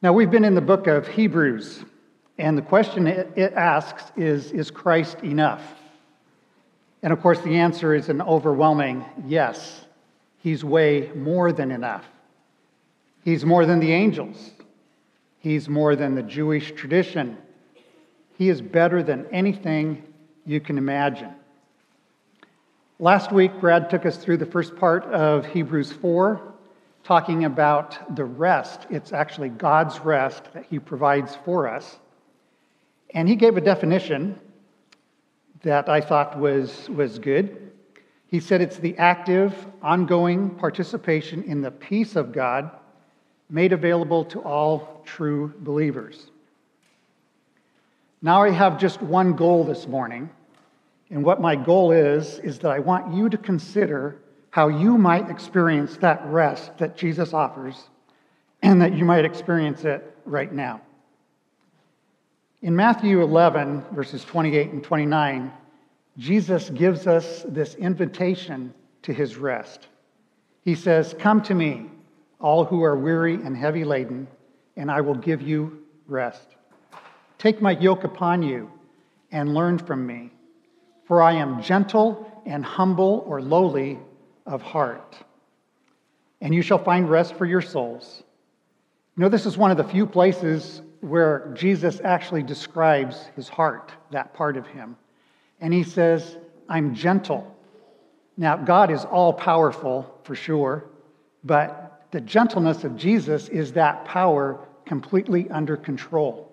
Now, we've been in the book of Hebrews, and the question it, asks is Is Christ enough? And of course, the answer is an overwhelming yes. He's way more than enough. He's more than the angels, He's more than the Jewish tradition. He is better than anything you can imagine. Last week, Brad took us through the first part of Hebrews 4 talking about the rest. It's actually God's rest that He provides for us. And he gave a definition that I thought was, was good. He said it's the active, ongoing participation in the peace of God made available to all true believers. Now I have just one goal this morning. And what my goal is, is that I want you to consider how you might experience that rest that Jesus offers and that you might experience it right now. In Matthew 11, verses 28 and 29, Jesus gives us this invitation to his rest. He says, Come to me, all who are weary and heavy laden, and I will give you rest. Take my yoke upon you and learn from me, for I am gentle and humble or lowly of heart, and you shall find rest for your souls. You know, this is one of the few places where Jesus actually describes his heart, that part of him. And he says, I'm gentle. Now, God is all powerful for sure, but the gentleness of Jesus is that power completely under control.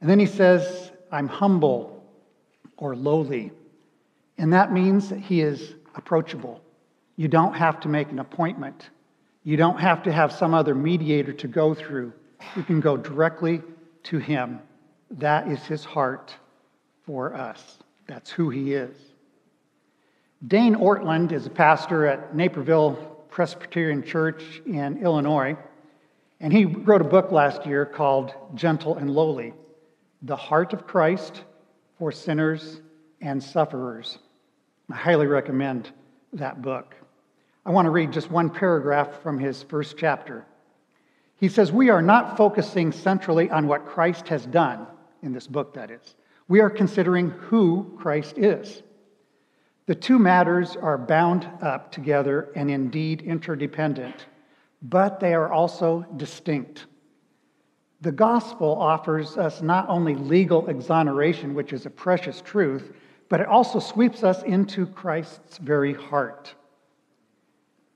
And then he says, I'm humble or lowly. And that means that he is approachable. You don't have to make an appointment. You don't have to have some other mediator to go through. You can go directly to Him. That is His heart for us. That's who He is. Dane Ortlund is a pastor at Naperville Presbyterian Church in Illinois, and he wrote a book last year called Gentle and Lowly The Heart of Christ for Sinners and Sufferers. I highly recommend that book. I want to read just one paragraph from his first chapter. He says, We are not focusing centrally on what Christ has done, in this book, that is. We are considering who Christ is. The two matters are bound up together and indeed interdependent, but they are also distinct. The gospel offers us not only legal exoneration, which is a precious truth, but it also sweeps us into Christ's very heart.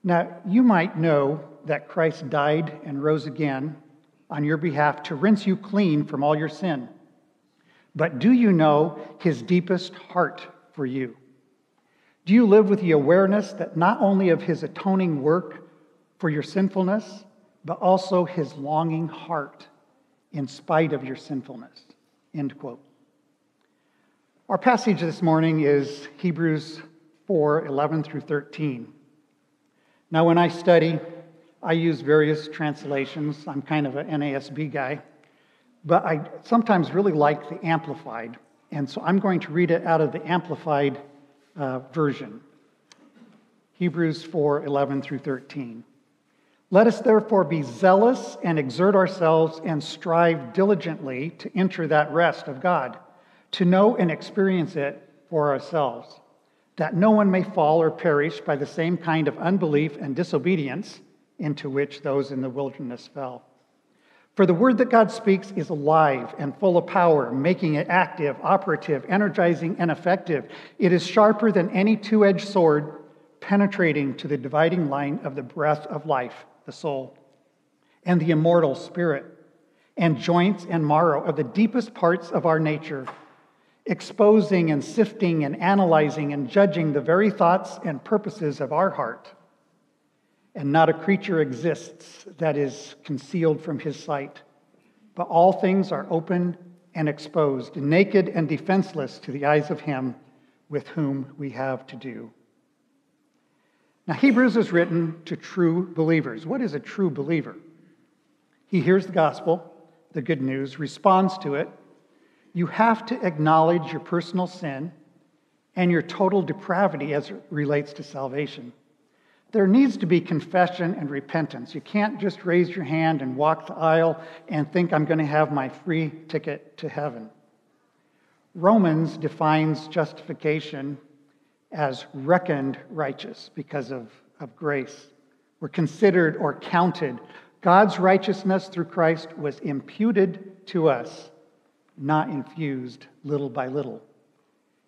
Now, you might know that Christ died and rose again on your behalf to rinse you clean from all your sin. But do you know his deepest heart for you? Do you live with the awareness that not only of his atoning work for your sinfulness, but also his longing heart in spite of your sinfulness? End quote. Our passage this morning is Hebrews 4 11 through 13. Now, when I study, I use various translations. I'm kind of an NASB guy, but I sometimes really like the Amplified, and so I'm going to read it out of the Amplified uh, version. Hebrews 4 11 through 13. Let us therefore be zealous and exert ourselves and strive diligently to enter that rest of God, to know and experience it for ourselves that no one may fall or perish by the same kind of unbelief and disobedience into which those in the wilderness fell. For the word that God speaks is alive and full of power, making it active, operative, energizing, and effective. It is sharper than any two edged sword, penetrating to the dividing line of the breath of life, the soul, and the immortal spirit, and joints and marrow of the deepest parts of our nature exposing and sifting and analyzing and judging the very thoughts and purposes of our heart. And not a creature exists that is concealed from his sight, but all things are open and exposed, naked and defenseless to the eyes of him with whom we have to do. Now, Hebrews is written to true believers. What is a true believer? He hears the gospel, the good news, responds to it, you have to acknowledge your personal sin and your total depravity as it relates to salvation. there needs to be confession and repentance. You can't just raise your hand and walk the aisle and think I'm going to have my free ticket to heaven. Romans defines justification as reckoned righteous because of, of grace. We're considered or counted. God's righteousness through Christ was imputed to us, not infused little by little.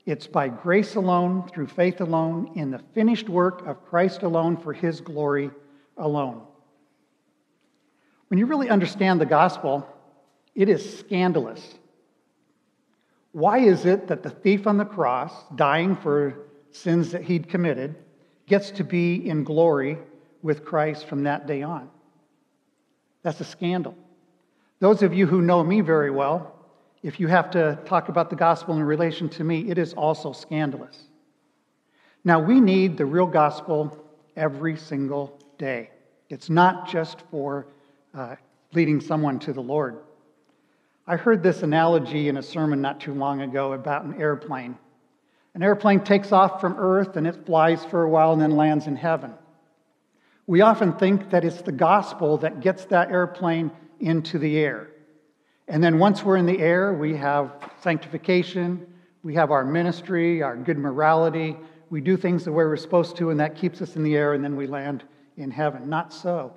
It's by grace alone, through faith alone, in the finished work of Christ alone, for his glory alone. When you really understand the gospel, it is scandalous. Why is it that the thief on the cross, dying for sins that he'd committed, gets to be in glory with Christ from that day on? That's a scandal. Those of you who know me very well if you have to talk about the gospel in relation to me, it is also scandalous. Now, we need the real gospel every single day. It's not just for uh, leading someone to the Lord. I heard this analogy in a sermon not too long ago about an airplane. An airplane takes off from Earth and it flies for a while and then lands in heaven. We often think that it's the gospel that gets that airplane into the air. And then once we're in the air, we have sanctification, we have our ministry, our good morality. We do things the way we're supposed to, and that keeps us in the air, and then we land in heaven. Not so.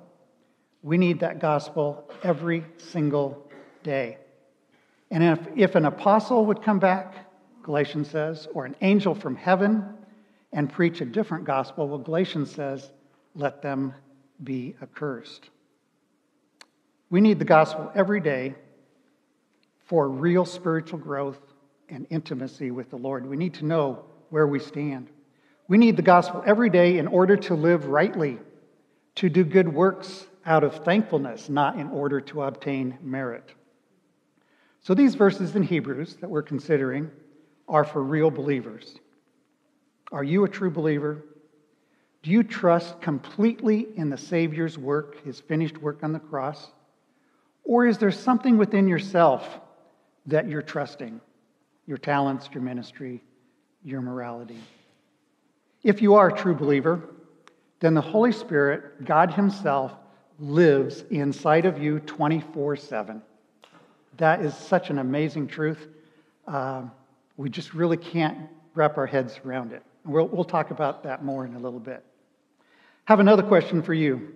We need that gospel every single day. And if, if an apostle would come back, Galatians says, or an angel from heaven and preach a different gospel, well, Galatians says, let them be accursed. We need the gospel every day for real spiritual growth and intimacy with the Lord. We need to know where we stand. We need the gospel every day in order to live rightly, to do good works out of thankfulness, not in order to obtain merit. So, these verses in Hebrews that we're considering are for real believers. Are you a true believer? Do you trust completely in the Savior's work, his finished work on the cross? Or is there something within yourself that you're trusting your talents, your ministry, your morality. If you are a true believer, then the Holy Spirit, God Himself, lives inside of you 24 7. That is such an amazing truth. Uh, we just really can't wrap our heads around it. We'll, we'll talk about that more in a little bit. Have another question for you.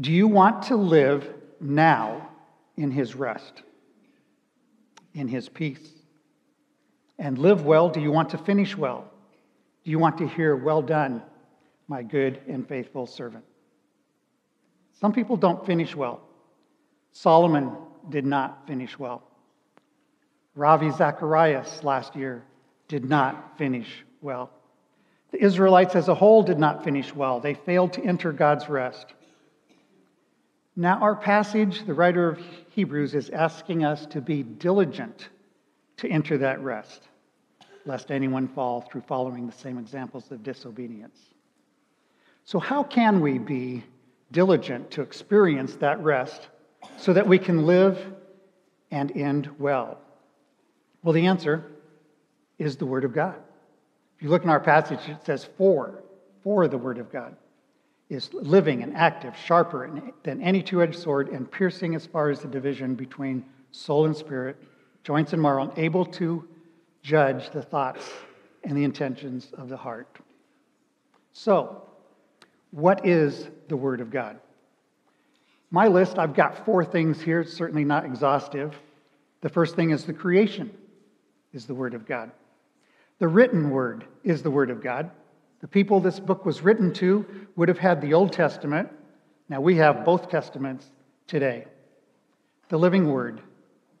Do you want to live now in His rest? In his peace. And live well. Do you want to finish well? Do you want to hear, Well done, my good and faithful servant? Some people don't finish well. Solomon did not finish well. Ravi Zacharias last year did not finish well. The Israelites as a whole did not finish well. They failed to enter God's rest. Now, our passage, the writer of Hebrews is asking us to be diligent to enter that rest, lest anyone fall through following the same examples of disobedience. So, how can we be diligent to experience that rest so that we can live and end well? Well, the answer is the Word of God. If you look in our passage, it says for, for the Word of God is living and active, sharper than any two edged sword, and piercing as far as the division between soul and spirit, joints and marrow, and able to judge the thoughts and the intentions of the heart. So, what is the Word of God? My list, I've got four things here, it's certainly not exhaustive. The first thing is the creation, is the Word of God. The written Word is the Word of God. The people this book was written to would have had the Old Testament. Now we have both Testaments today. The living Word,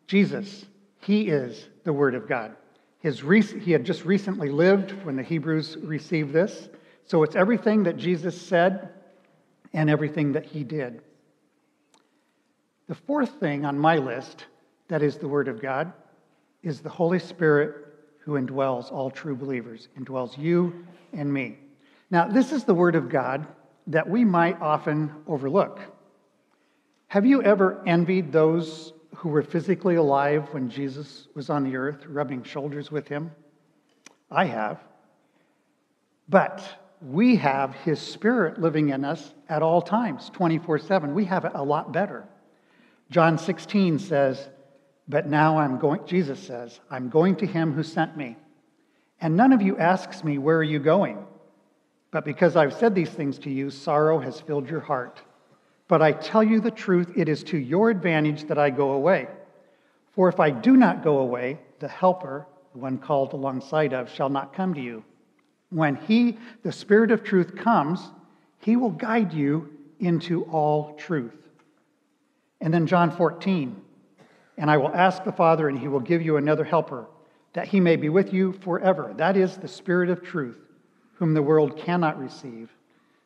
Jesus, He is the Word of God. His rec- he had just recently lived when the Hebrews received this. So it's everything that Jesus said and everything that He did. The fourth thing on my list that is the Word of God is the Holy Spirit who indwells all true believers, indwells you and me. Now, this is the Word of God that we might often overlook. Have you ever envied those who were physically alive when Jesus was on the earth, rubbing shoulders with him? I have. But we have His Spirit living in us at all times, 24 7. We have it a lot better. John 16 says, But now I'm going, Jesus says, I'm going to Him who sent me. And none of you asks me, Where are you going? But because I've said these things to you, sorrow has filled your heart. But I tell you the truth, it is to your advantage that I go away. For if I do not go away, the Helper, the one called alongside of, shall not come to you. When he, the Spirit of truth, comes, he will guide you into all truth. And then John 14, and I will ask the Father, and he will give you another helper, that he may be with you forever. That is the Spirit of truth, whom the world cannot receive,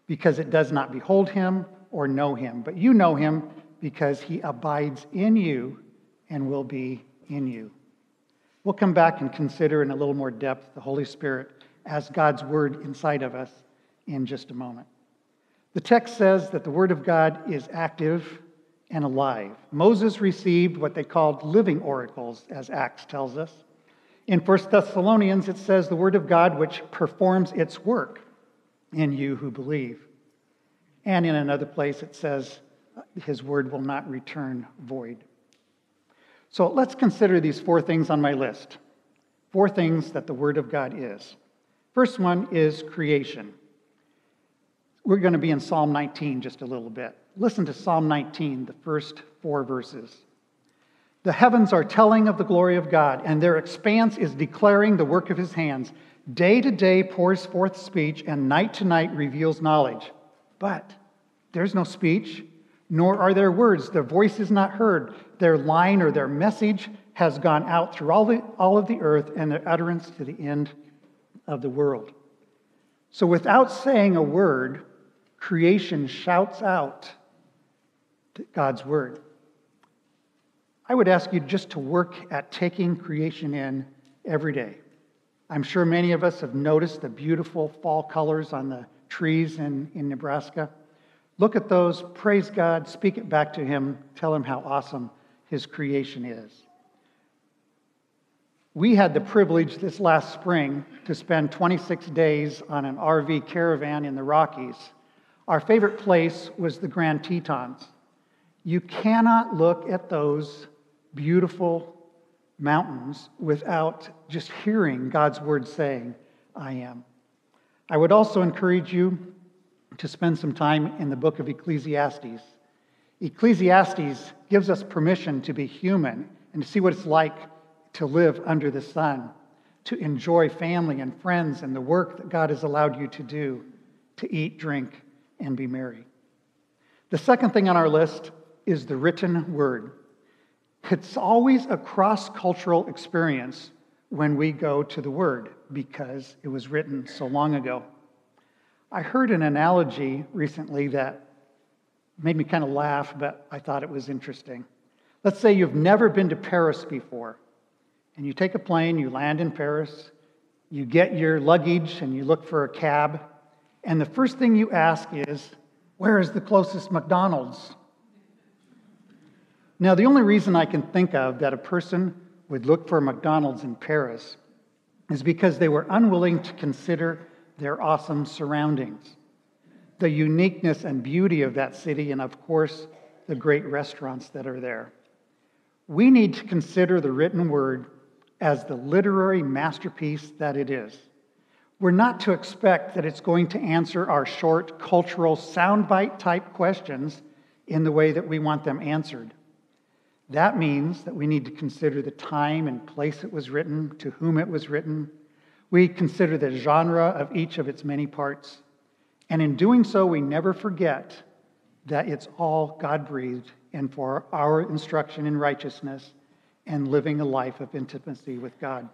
because it does not behold him or know him. But you know him because he abides in you and will be in you. We'll come back and consider in a little more depth the Holy Spirit as God's Word inside of us in just a moment. The text says that the Word of God is active and alive. Moses received what they called living oracles, as Acts tells us. In 1 Thessalonians, it says the Word of God which performs its work in you who believe. And in another place, it says his word will not return void. So let's consider these four things on my list. Four things that the Word of God is. First one is creation. We're going to be in Psalm 19 just a little bit. Listen to Psalm 19, the first four verses. The heavens are telling of the glory of God, and their expanse is declaring the work of his hands. Day to day pours forth speech, and night to night reveals knowledge. But there's no speech, nor are there words. Their voice is not heard. Their line or their message has gone out through all, the, all of the earth, and their utterance to the end of the world. So, without saying a word, creation shouts out God's word. I would ask you just to work at taking creation in every day. I'm sure many of us have noticed the beautiful fall colors on the trees in, in Nebraska. Look at those, praise God, speak it back to Him, tell Him how awesome His creation is. We had the privilege this last spring to spend 26 days on an RV caravan in the Rockies. Our favorite place was the Grand Tetons. You cannot look at those beautiful mountains without just hearing God's word saying, I am. I would also encourage you to spend some time in the book of Ecclesiastes. Ecclesiastes gives us permission to be human and to see what it's like to live under the sun, to enjoy family and friends and the work that God has allowed you to do, to eat, drink, and be merry. The second thing on our list is the written word. It's always a cross cultural experience when we go to the word because it was written so long ago. I heard an analogy recently that made me kind of laugh, but I thought it was interesting. Let's say you've never been to Paris before, and you take a plane, you land in Paris, you get your luggage, and you look for a cab, and the first thing you ask is, Where is the closest McDonald's? Now, the only reason I can think of that a person would look for McDonald's in Paris is because they were unwilling to consider their awesome surroundings, the uniqueness and beauty of that city, and of course, the great restaurants that are there. We need to consider the written word as the literary masterpiece that it is. We're not to expect that it's going to answer our short cultural soundbite type questions in the way that we want them answered. That means that we need to consider the time and place it was written, to whom it was written, we consider the genre of each of its many parts. And in doing so, we never forget that it's all God breathed and for our instruction in righteousness and living a life of intimacy with God.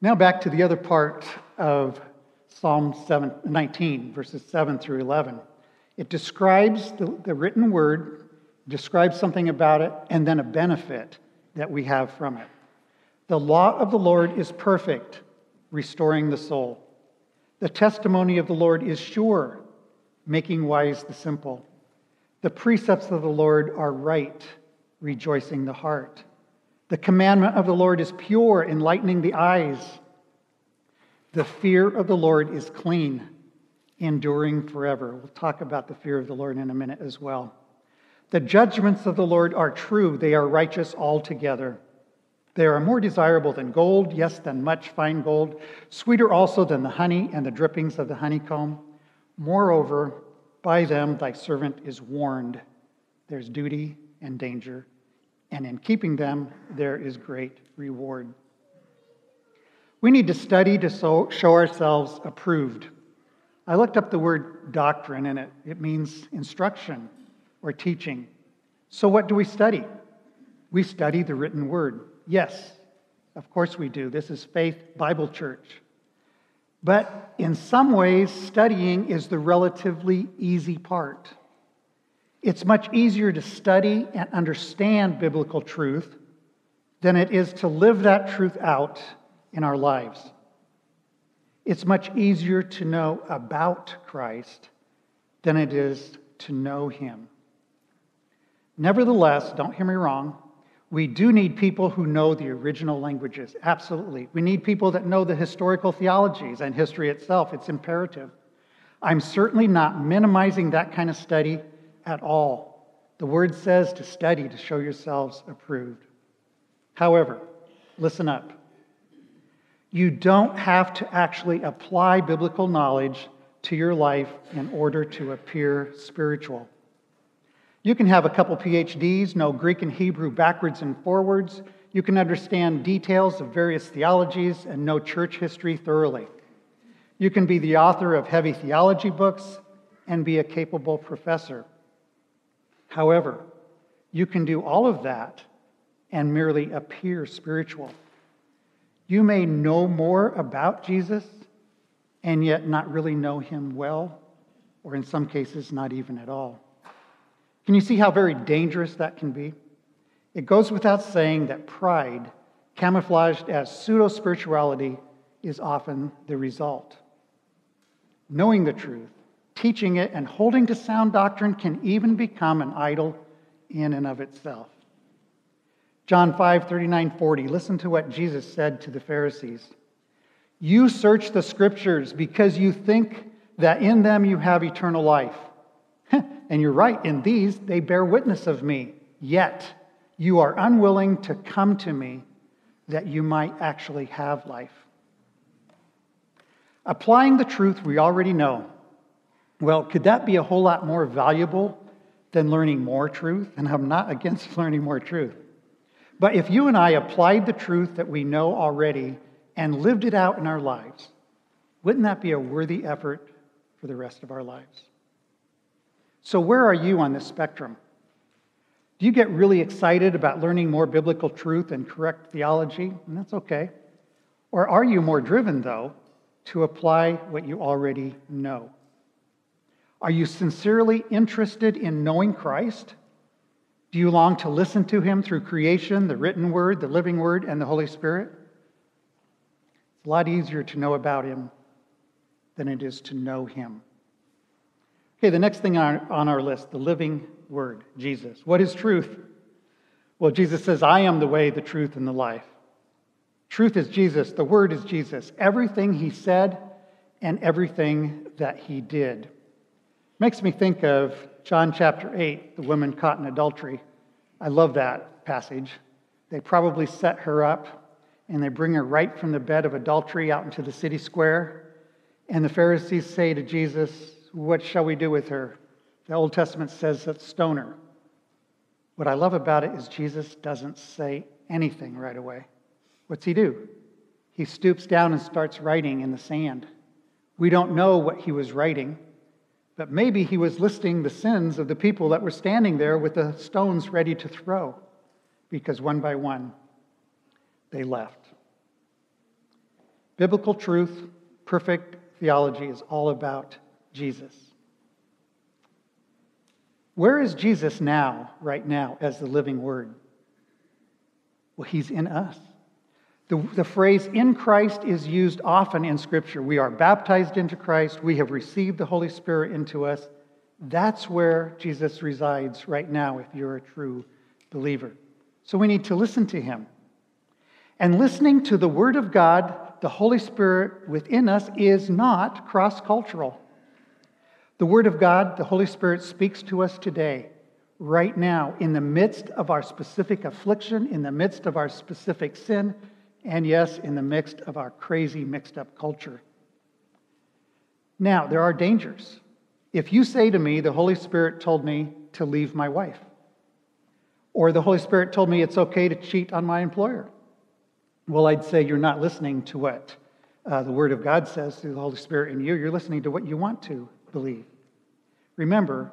Now, back to the other part of Psalm 7, 19, verses 7 through 11. It describes the, the written word, describes something about it, and then a benefit that we have from it. The law of the Lord is perfect, restoring the soul. The testimony of the Lord is sure, making wise the simple. The precepts of the Lord are right, rejoicing the heart. The commandment of the Lord is pure, enlightening the eyes. The fear of the Lord is clean, enduring forever. We'll talk about the fear of the Lord in a minute as well. The judgments of the Lord are true, they are righteous altogether. They are more desirable than gold, yes, than much fine gold, sweeter also than the honey and the drippings of the honeycomb. Moreover, by them thy servant is warned. There's duty and danger, and in keeping them there is great reward. We need to study to show ourselves approved. I looked up the word doctrine, and it, it means instruction or teaching. So, what do we study? We study the written word. Yes, of course we do. This is Faith Bible Church. But in some ways, studying is the relatively easy part. It's much easier to study and understand biblical truth than it is to live that truth out in our lives. It's much easier to know about Christ than it is to know him. Nevertheless, don't hear me wrong, we do need people who know the original languages, absolutely. We need people that know the historical theologies and history itself. It's imperative. I'm certainly not minimizing that kind of study at all. The word says to study to show yourselves approved. However, listen up. You don't have to actually apply biblical knowledge to your life in order to appear spiritual. You can have a couple PhDs, know Greek and Hebrew backwards and forwards. You can understand details of various theologies and know church history thoroughly. You can be the author of heavy theology books and be a capable professor. However, you can do all of that and merely appear spiritual. You may know more about Jesus and yet not really know him well, or in some cases, not even at all. Can you see how very dangerous that can be? It goes without saying that pride, camouflaged as pseudo spirituality, is often the result. Knowing the truth, teaching it, and holding to sound doctrine can even become an idol in and of itself. John 5, 39, 40. Listen to what Jesus said to the Pharisees. You search the scriptures because you think that in them you have eternal life. And you're right, in these they bear witness of me. Yet you are unwilling to come to me that you might actually have life. Applying the truth we already know, well, could that be a whole lot more valuable than learning more truth? And I'm not against learning more truth. But if you and I applied the truth that we know already and lived it out in our lives, wouldn't that be a worthy effort for the rest of our lives? So, where are you on this spectrum? Do you get really excited about learning more biblical truth and correct theology? And that's okay. Or are you more driven, though, to apply what you already know? Are you sincerely interested in knowing Christ? Do you long to listen to him through creation, the written word, the living word, and the Holy Spirit? It's a lot easier to know about him than it is to know him. Okay, the next thing on our list, the living word, Jesus. What is truth? Well, Jesus says, I am the way, the truth, and the life. Truth is Jesus. The word is Jesus. Everything he said and everything that he did. Makes me think of John chapter 8, the woman caught in adultery. I love that passage. They probably set her up and they bring her right from the bed of adultery out into the city square. And the Pharisees say to Jesus, What shall we do with her? The Old Testament says that stone her. What I love about it is Jesus doesn't say anything right away. What's he do? He stoops down and starts writing in the sand. We don't know what he was writing. But maybe he was listing the sins of the people that were standing there with the stones ready to throw, because one by one they left. Biblical truth, perfect theology is all about Jesus. Where is Jesus now, right now, as the living word? Well, he's in us. The, the phrase in Christ is used often in Scripture. We are baptized into Christ, we have received the Holy Spirit into us. That's where Jesus resides right now if you're a true believer. So we need to listen to him. And listening to the Word of God the Holy Spirit within us is not cross cultural. The Word of God, the Holy Spirit speaks to us today, right now, in the midst of our specific affliction, in the midst of our specific sin, and yes, in the midst of our crazy, mixed up culture. Now, there are dangers. If you say to me, the Holy Spirit told me to leave my wife, or the Holy Spirit told me it's okay to cheat on my employer, well, I'd say you're not listening to what uh, the Word of God says through the Holy Spirit in you. You're listening to what you want to believe. Remember,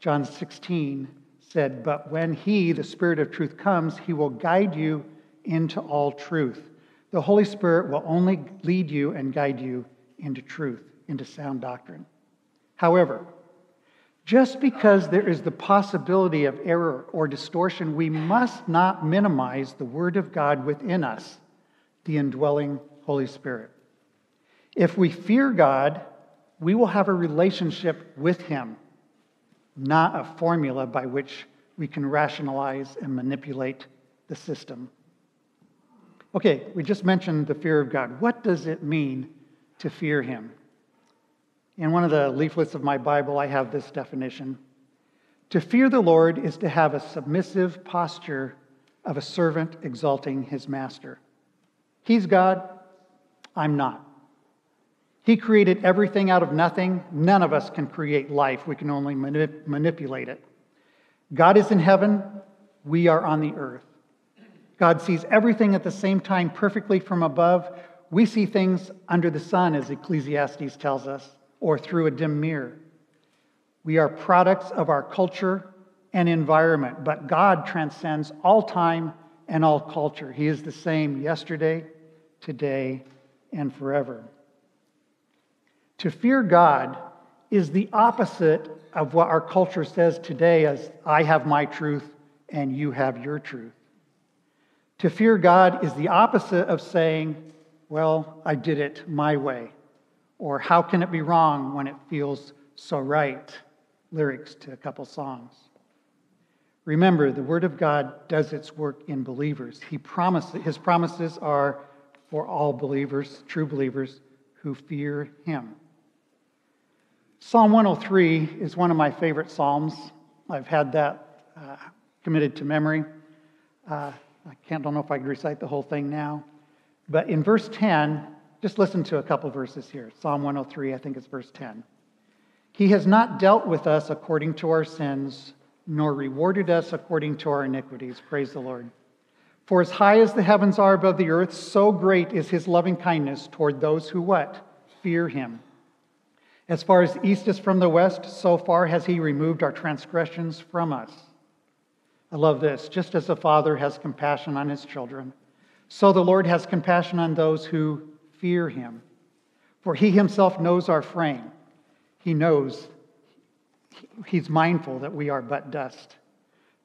John 16 said, But when He, the Spirit of truth, comes, He will guide you into all truth. The Holy Spirit will only lead you and guide you into truth, into sound doctrine. However, just because there is the possibility of error or distortion, we must not minimize the Word of God within us the indwelling Holy Spirit. If we fear God, we will have a relationship with Him, not a formula by which we can rationalize and manipulate the system. Okay, we just mentioned the fear of God. What does it mean to fear Him? In one of the leaflets of my Bible, I have this definition To fear the Lord is to have a submissive posture of a servant exalting his master. He's God, I'm not. He created everything out of nothing. None of us can create life, we can only manip- manipulate it. God is in heaven, we are on the earth. God sees everything at the same time perfectly from above. We see things under the sun, as Ecclesiastes tells us, or through a dim mirror. We are products of our culture and environment, but God transcends all time and all culture. He is the same yesterday, today, and forever. To fear God is the opposite of what our culture says today as I have my truth and you have your truth. To fear God is the opposite of saying, well, I did it my way, or how can it be wrong when it feels so right? Lyrics to a couple songs. Remember, the Word of God does its work in believers. He promises, his promises are for all believers, true believers, who fear Him. Psalm 103 is one of my favorite Psalms. I've had that uh, committed to memory. Uh, I can't, don't know if I could recite the whole thing now. But in verse 10, just listen to a couple verses here. Psalm 103, I think it's verse 10. He has not dealt with us according to our sins nor rewarded us according to our iniquities. Praise the Lord. For as high as the heavens are above the earth, so great is his loving kindness toward those who what? Fear him. As far as east is from the west, so far has he removed our transgressions from us. I love this. Just as a father has compassion on his children, so the Lord has compassion on those who fear him. For he himself knows our frame. He knows he's mindful that we are but dust.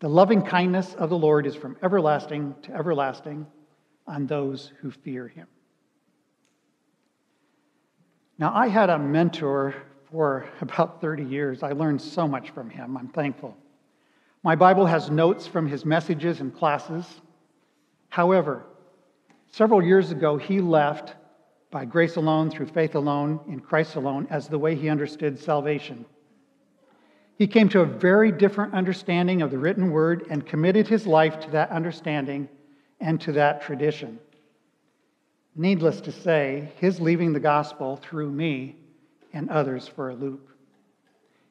The loving kindness of the Lord is from everlasting to everlasting on those who fear him. Now, I had a mentor for about 30 years. I learned so much from him. I'm thankful. My Bible has notes from his messages and classes. However, several years ago, he left by grace alone, through faith alone, in Christ alone, as the way he understood salvation. He came to a very different understanding of the written word and committed his life to that understanding and to that tradition. Needless to say, his leaving the gospel threw me and others for a loop.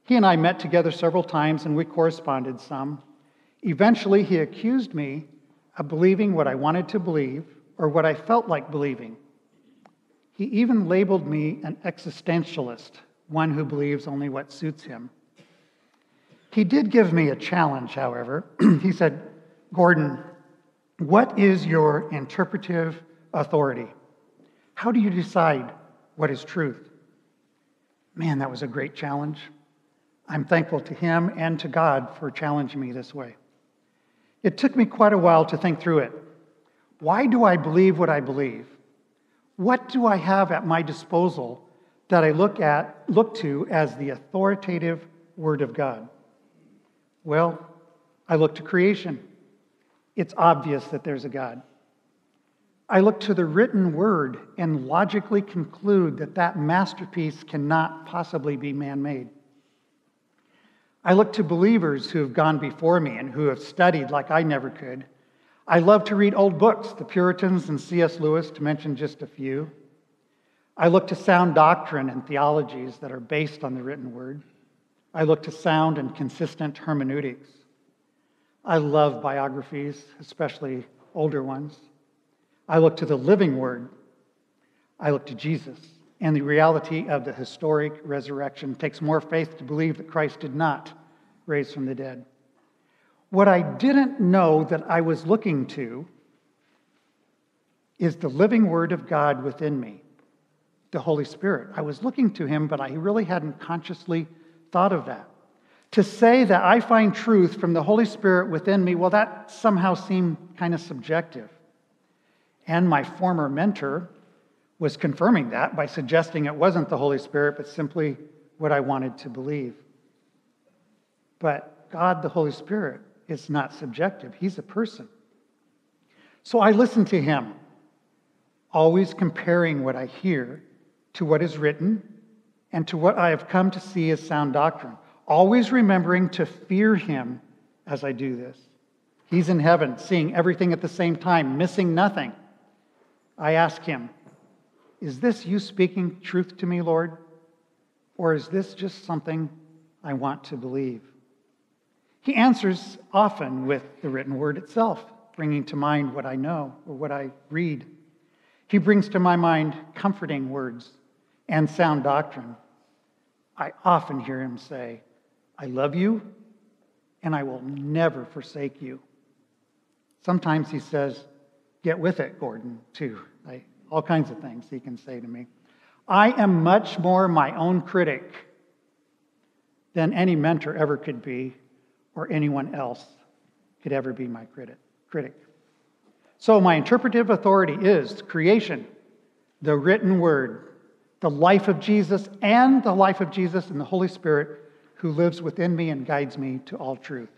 He and I met together several times and we corresponded some. Eventually, he accused me of believing what I wanted to believe or what I felt like believing. He even labeled me an existentialist, one who believes only what suits him. He did give me a challenge, however. he said, Gordon, what is your interpretive authority? How do you decide what is truth? Man, that was a great challenge. I'm thankful to him and to God for challenging me this way. It took me quite a while to think through it. Why do I believe what I believe? What do I have at my disposal that I look at look to as the authoritative word of God? Well, I look to creation. It's obvious that there's a God. I look to the written word and logically conclude that that masterpiece cannot possibly be man made. I look to believers who have gone before me and who have studied like I never could. I love to read old books, the Puritans and C.S. Lewis, to mention just a few. I look to sound doctrine and theologies that are based on the written word. I look to sound and consistent hermeneutics. I love biographies, especially older ones. I look to the living word. I look to Jesus. And the reality of the historic resurrection it takes more faith to believe that Christ did not raise from the dead. What I didn't know that I was looking to is the living word of God within me, the Holy Spirit. I was looking to him, but I really hadn't consciously thought of that. To say that I find truth from the Holy Spirit within me, well, that somehow seemed kind of subjective. And my former mentor was confirming that by suggesting it wasn't the Holy Spirit, but simply what I wanted to believe. But God, the Holy Spirit, is not subjective, He's a person. So I listen to Him, always comparing what I hear to what is written and to what I have come to see as sound doctrine, always remembering to fear Him as I do this. He's in heaven, seeing everything at the same time, missing nothing. I ask him, Is this you speaking truth to me, Lord? Or is this just something I want to believe? He answers often with the written word itself, bringing to mind what I know or what I read. He brings to my mind comforting words and sound doctrine. I often hear him say, I love you and I will never forsake you. Sometimes he says, Get with it, Gordon, too. Like, all kinds of things he can say to me. I am much more my own critic than any mentor ever could be, or anyone else could ever be my critic. critic. So, my interpretive authority is creation, the written word, the life of Jesus, and the life of Jesus and the Holy Spirit who lives within me and guides me to all truth.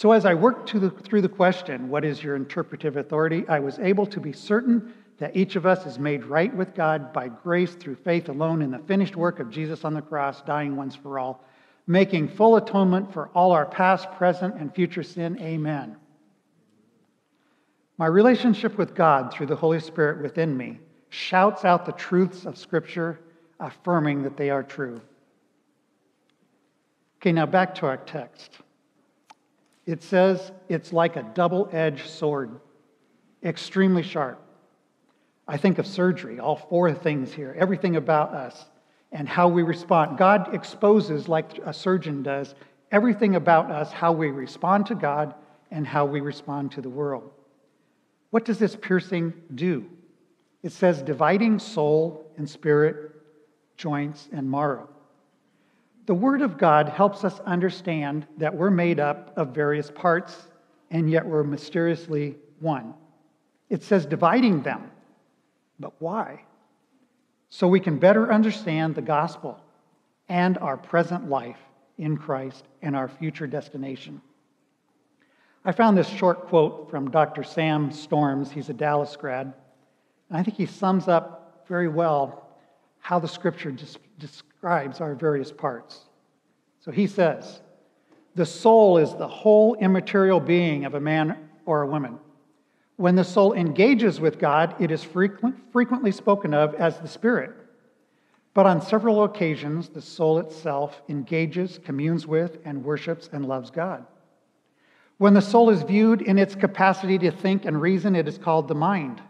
So, as I worked the, through the question, What is your interpretive authority? I was able to be certain that each of us is made right with God by grace through faith alone in the finished work of Jesus on the cross, dying once for all, making full atonement for all our past, present, and future sin. Amen. My relationship with God through the Holy Spirit within me shouts out the truths of Scripture, affirming that they are true. Okay, now back to our text. It says it's like a double edged sword, extremely sharp. I think of surgery, all four things here, everything about us and how we respond. God exposes, like a surgeon does, everything about us, how we respond to God and how we respond to the world. What does this piercing do? It says dividing soul and spirit, joints and marrow. The Word of God helps us understand that we're made up of various parts and yet we're mysteriously one. It says dividing them, but why? So we can better understand the gospel and our present life in Christ and our future destination. I found this short quote from Dr. Sam Storms. He's a Dallas grad. And I think he sums up very well how the scripture describes our various parts. So he says, the soul is the whole immaterial being of a man or a woman. When the soul engages with God, it is frequent, frequently spoken of as the spirit. But on several occasions, the soul itself engages, communes with, and worships and loves God. When the soul is viewed in its capacity to think and reason, it is called the mind.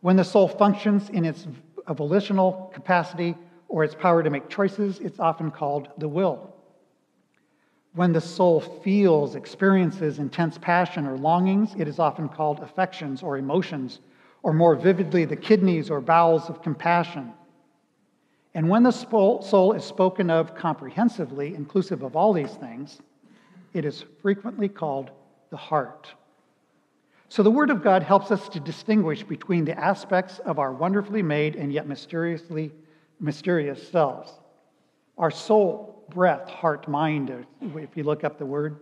When the soul functions in its volitional capacity, or its power to make choices, it's often called the will. When the soul feels, experiences intense passion or longings, it is often called affections or emotions, or more vividly, the kidneys or bowels of compassion. And when the soul is spoken of comprehensively, inclusive of all these things, it is frequently called the heart. So the Word of God helps us to distinguish between the aspects of our wonderfully made and yet mysteriously mysterious selves. Our soul, breath, heart, mind, if you look up the word,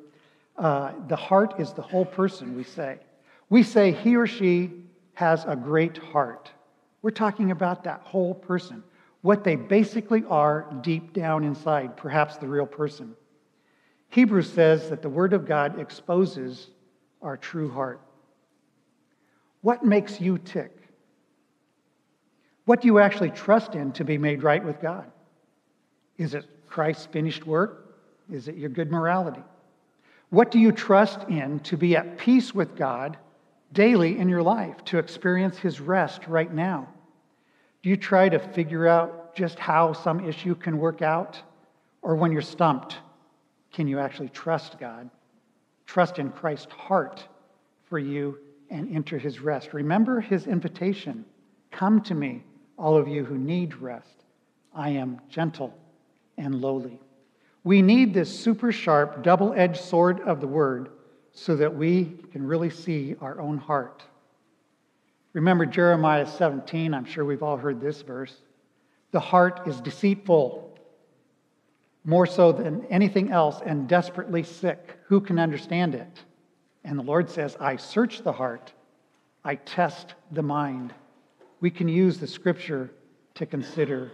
uh, the heart is the whole person, we say. We say he or she has a great heart. We're talking about that whole person, what they basically are deep down inside, perhaps the real person. Hebrews says that the Word of God exposes our true heart. What makes you tick? What do you actually trust in to be made right with God? Is it Christ's finished work? Is it your good morality? What do you trust in to be at peace with God daily in your life, to experience His rest right now? Do you try to figure out just how some issue can work out? Or when you're stumped, can you actually trust God? Trust in Christ's heart for you and enter His rest. Remember His invitation Come to me, all of you who need rest. I am gentle and lowly. We need this super sharp, double edged sword of the word so that we can really see our own heart. Remember Jeremiah 17, I'm sure we've all heard this verse. The heart is deceitful, more so than anything else, and desperately sick. Who can understand it? And the Lord says, I search the heart, I test the mind we can use the scripture to consider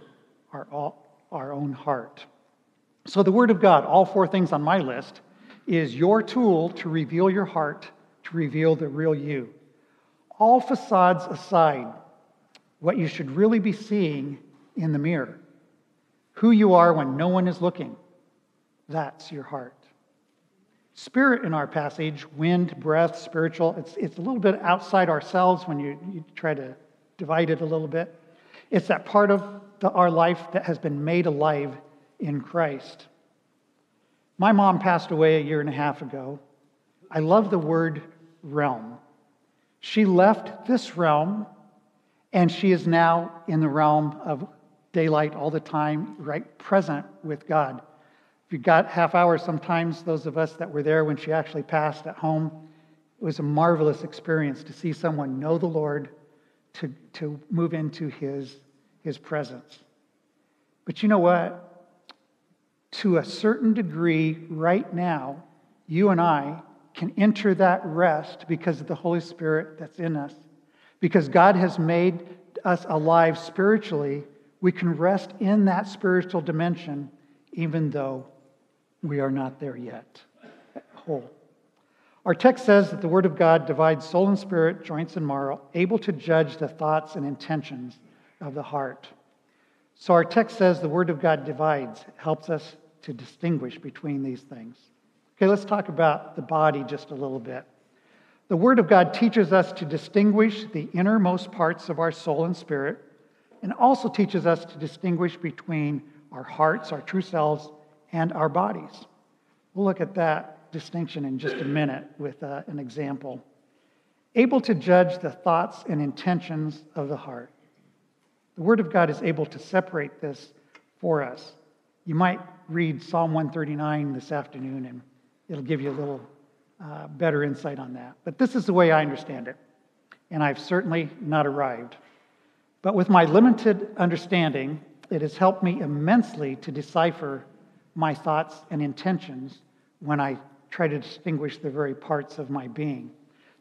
our, our own heart. So, the Word of God, all four things on my list, is your tool to reveal your heart, to reveal the real you. All facades aside, what you should really be seeing in the mirror, who you are when no one is looking, that's your heart. Spirit in our passage, wind, breath, spiritual, it's, it's a little bit outside ourselves when you, you try to divided a little bit. It's that part of the, our life that has been made alive in Christ. My mom passed away a year and a half ago. I love the word realm. She left this realm and she is now in the realm of daylight all the time, right present with God. If you got half hour, sometimes those of us that were there when she actually passed at home, it was a marvelous experience to see someone know the Lord to, to move into his, his presence. But you know what? To a certain degree, right now, you and I can enter that rest because of the Holy Spirit that's in us. Because God has made us alive spiritually, we can rest in that spiritual dimension even though we are not there yet, whole. Our text says that the Word of God divides soul and spirit, joints and marrow, able to judge the thoughts and intentions of the heart. So our text says the Word of God divides, helps us to distinguish between these things. Okay, let's talk about the body just a little bit. The Word of God teaches us to distinguish the innermost parts of our soul and spirit, and also teaches us to distinguish between our hearts, our true selves, and our bodies. We'll look at that distinction in just a minute with uh, an example. Able to judge the thoughts and intentions of the heart. The Word of God is able to separate this for us. You might read Psalm 139 this afternoon, and it'll give you a little uh, better insight on that. But this is the way I understand it, and I've certainly not arrived. But with my limited understanding, it has helped me immensely to decipher my thoughts and intentions when I try to distinguish the very parts of my being.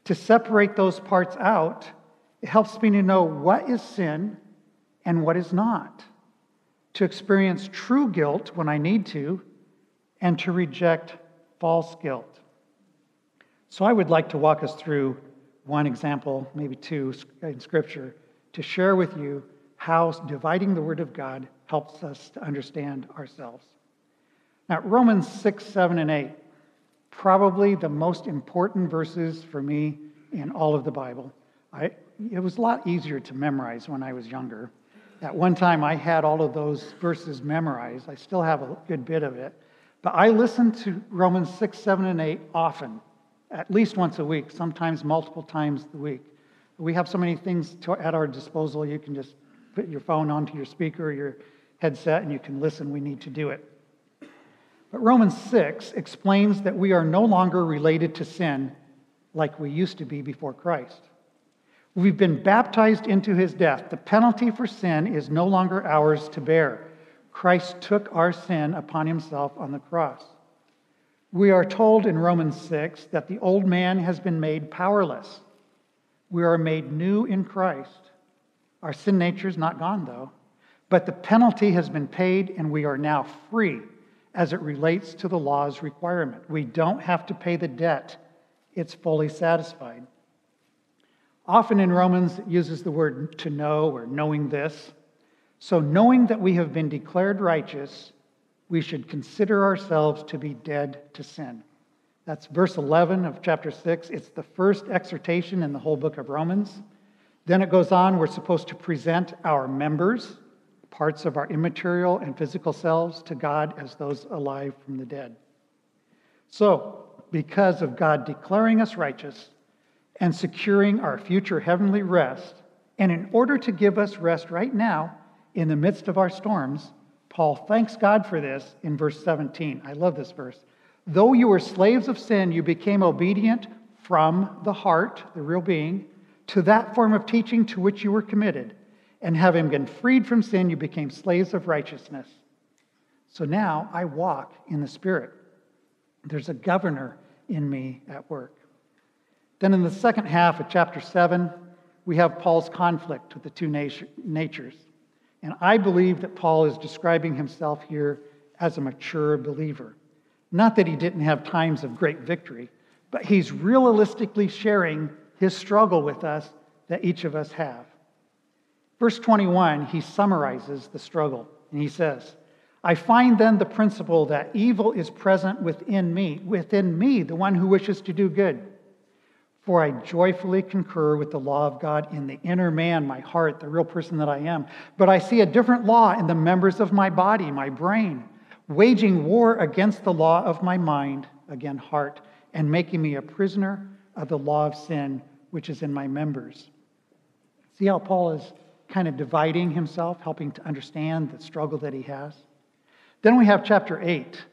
To separate those parts out, it helps me to know what is sin and what is not. To experience true guilt when I need to, and to reject false guilt. So I would like to walk us through one example, maybe two in Scripture, to share with you how dividing the Word of God helps us to understand ourselves. Now, Romans 6, 7, and 8 probably the most important verses for me in all of the Bible. I, it was a lot easier to memorize when I was younger. At one time, I had all of those verses memorized. I still have a good bit of it. But I listen to Romans 6, 7, and 8 often, at least once a week, sometimes multiple times a week. We have so many things to, at our disposal. You can just put your phone onto your speaker or your headset and you can listen. We need to do it. But Romans 6 explains that we are no longer related to sin like we used to be before Christ. We've been baptized into his death. The penalty for sin is no longer ours to bear. Christ took our sin upon himself on the cross. We are told in Romans 6 that the old man has been made powerless. We are made new in Christ. Our sin nature is not gone, though, but the penalty has been paid, and we are now free as it relates to the law's requirement. We don't have to pay the debt, it's fully satisfied. Often in Romans, it uses the word to know or knowing this. So, knowing that we have been declared righteous, we should consider ourselves to be dead to sin. That's verse 11 of chapter 6. It's the first exhortation in the whole book of Romans. Then it goes on, we're supposed to present our members, parts of our immaterial and physical selves, to God as those alive from the dead. So, because of God declaring us righteous and securing our future heavenly rest, and in order to give us rest right now in the midst of our storms, Paul thanks God for this in verse 17. I love this verse. Though you were slaves of sin, you became obedient from the heart, the real being, to that form of teaching to which you were committed. And having been freed from sin, you became slaves of righteousness. So now I walk in the Spirit. There's a governor in me at work. Then in the second half of chapter 7, we have Paul's conflict with the two natures. And I believe that Paul is describing himself here as a mature believer. Not that he didn't have times of great victory, but he's realistically sharing his struggle with us that each of us have. Verse 21, he summarizes the struggle, and he says, I find then the principle that evil is present within me, within me, the one who wishes to do good. For I joyfully concur with the law of God in the inner man, my heart, the real person that I am. But I see a different law in the members of my body, my brain waging war against the law of my mind, again, heart, and making me a prisoner of the law of sin which is in my members. See how Paul is kind of dividing himself, helping to understand the struggle that he has? Then we have chapter 8.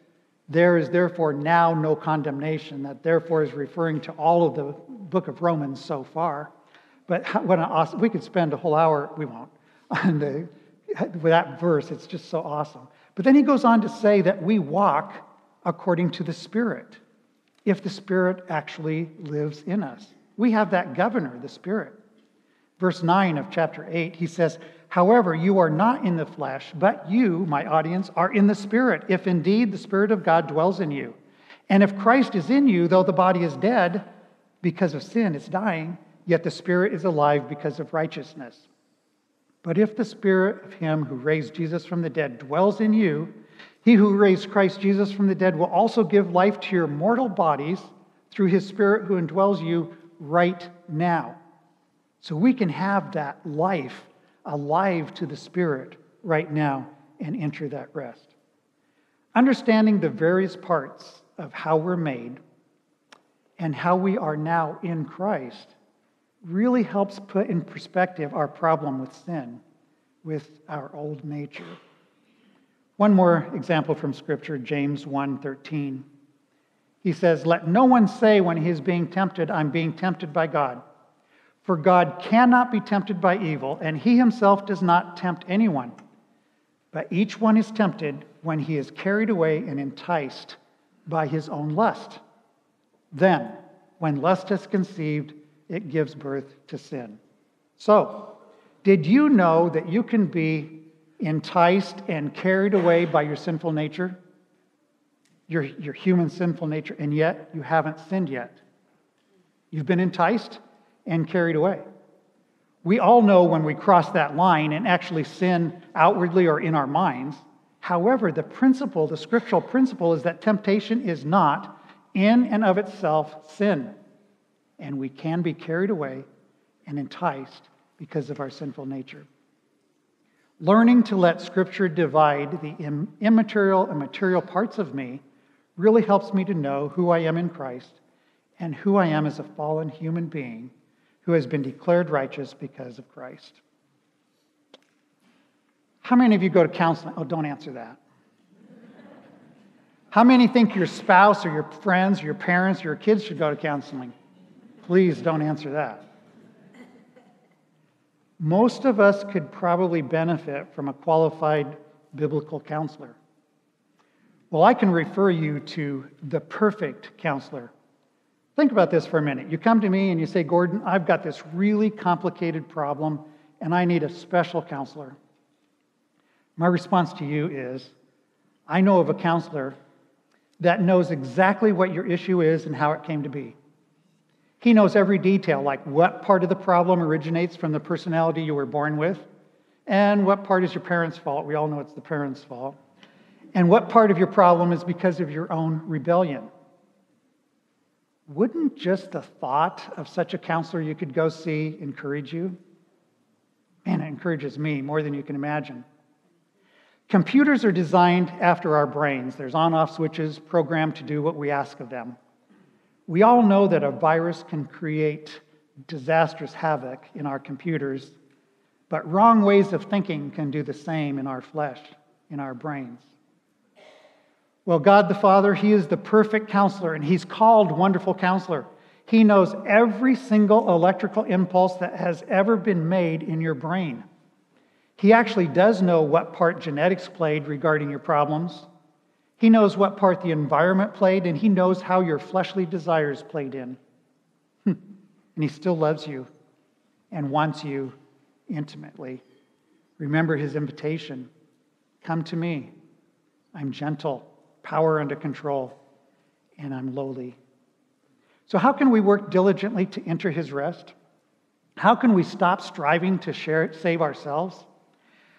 There is therefore now no condemnation. That therefore is referring to all of the book of Romans so far. But what an awesome, we could spend a whole hour, we won't, on the, with that verse. It's just so awesome. But then he goes on to say that we walk according to the Spirit, if the Spirit actually lives in us. We have that governor, the Spirit. Verse 9 of chapter 8, he says, However, you are not in the flesh, but you, my audience, are in the Spirit, if indeed the Spirit of God dwells in you. And if Christ is in you, though the body is dead because of sin, it's dying, yet the Spirit is alive because of righteousness. But if the Spirit of Him who raised Jesus from the dead dwells in you, He who raised Christ Jesus from the dead will also give life to your mortal bodies through His Spirit who indwells you right now. So we can have that life alive to the Spirit right now and enter that rest. Understanding the various parts of how we're made and how we are now in Christ really helps put in perspective our problem with sin, with our old nature. One more example from scripture, James 1:13. He says, "Let no one say when he is being tempted, I'm being tempted by God. For God cannot be tempted by evil, and he himself does not tempt anyone. But each one is tempted when he is carried away and enticed by his own lust. Then, when lust has conceived, it gives birth to sin. So, did you know that you can be enticed and carried away by your sinful nature? Your, your human sinful nature, and yet you haven't sinned yet. You've been enticed and carried away. We all know when we cross that line and actually sin outwardly or in our minds. However, the principle, the scriptural principle, is that temptation is not in and of itself sin and we can be carried away and enticed because of our sinful nature. Learning to let Scripture divide the immaterial and material parts of me really helps me to know who I am in Christ and who I am as a fallen human being who has been declared righteous because of Christ. How many of you go to counseling? Oh, don't answer that. How many think your spouse or your friends or your parents or your kids should go to counseling? Please don't answer that. Most of us could probably benefit from a qualified biblical counselor. Well, I can refer you to the perfect counselor, Think about this for a minute. You come to me and you say, Gordon, I've got this really complicated problem and I need a special counselor. My response to you is I know of a counselor that knows exactly what your issue is and how it came to be. He knows every detail, like what part of the problem originates from the personality you were born with, and what part is your parents' fault. We all know it's the parents' fault. And what part of your problem is because of your own rebellion. Wouldn't just the thought of such a counselor you could go see encourage you? Man, it encourages me more than you can imagine. Computers are designed after our brains. There's on off switches programmed to do what we ask of them. We all know that a virus can create disastrous havoc in our computers, but wrong ways of thinking can do the same in our flesh, in our brains. Well, God the Father, He is the perfect counselor, and He's called Wonderful Counselor. He knows every single electrical impulse that has ever been made in your brain. He actually does know what part genetics played regarding your problems. He knows what part the environment played, and He knows how your fleshly desires played in. and He still loves you and wants you intimately. Remember His invitation Come to me. I'm gentle, power under control, and I'm lowly. So, how can we work diligently to enter His rest? How can we stop striving to share, save ourselves?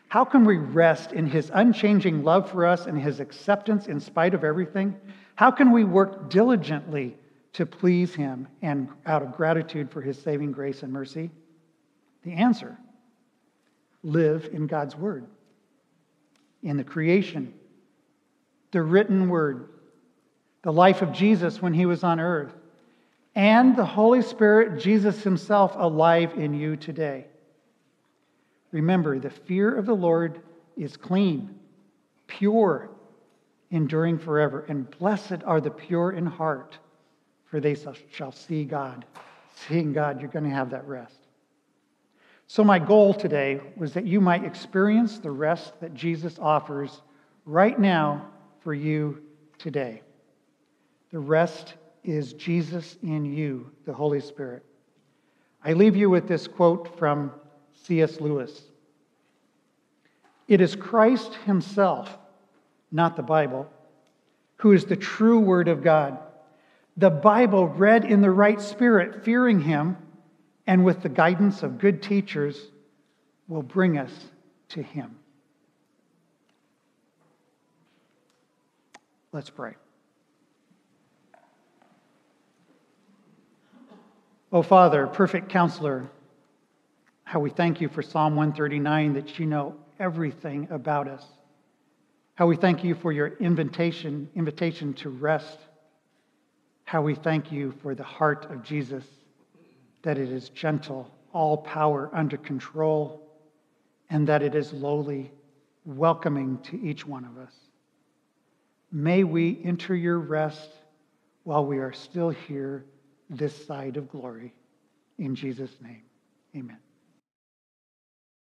How can we rest in his unchanging love for us and his acceptance in spite of everything? How can we work diligently to please him and out of gratitude for his saving grace and mercy? The answer live in God's word, in the creation, the written word, the life of Jesus when he was on earth, and the Holy Spirit, Jesus himself, alive in you today. Remember, the fear of the Lord is clean, pure, enduring forever. And blessed are the pure in heart, for they shall see God. Seeing God, you're going to have that rest. So, my goal today was that you might experience the rest that Jesus offers right now for you today. The rest is Jesus in you, the Holy Spirit. I leave you with this quote from C.S. Lewis. It is Christ Himself, not the Bible, who is the true Word of God. The Bible, read in the right spirit, fearing Him, and with the guidance of good teachers, will bring us to Him. Let's pray. Oh, Father, perfect counselor, how we thank you for Psalm 139 that you know everything about us. How we thank you for your invitation, invitation to rest. How we thank you for the heart of Jesus, that it is gentle, all power under control, and that it is lowly, welcoming to each one of us. May we enter your rest while we are still here this side of glory. In Jesus' name, amen.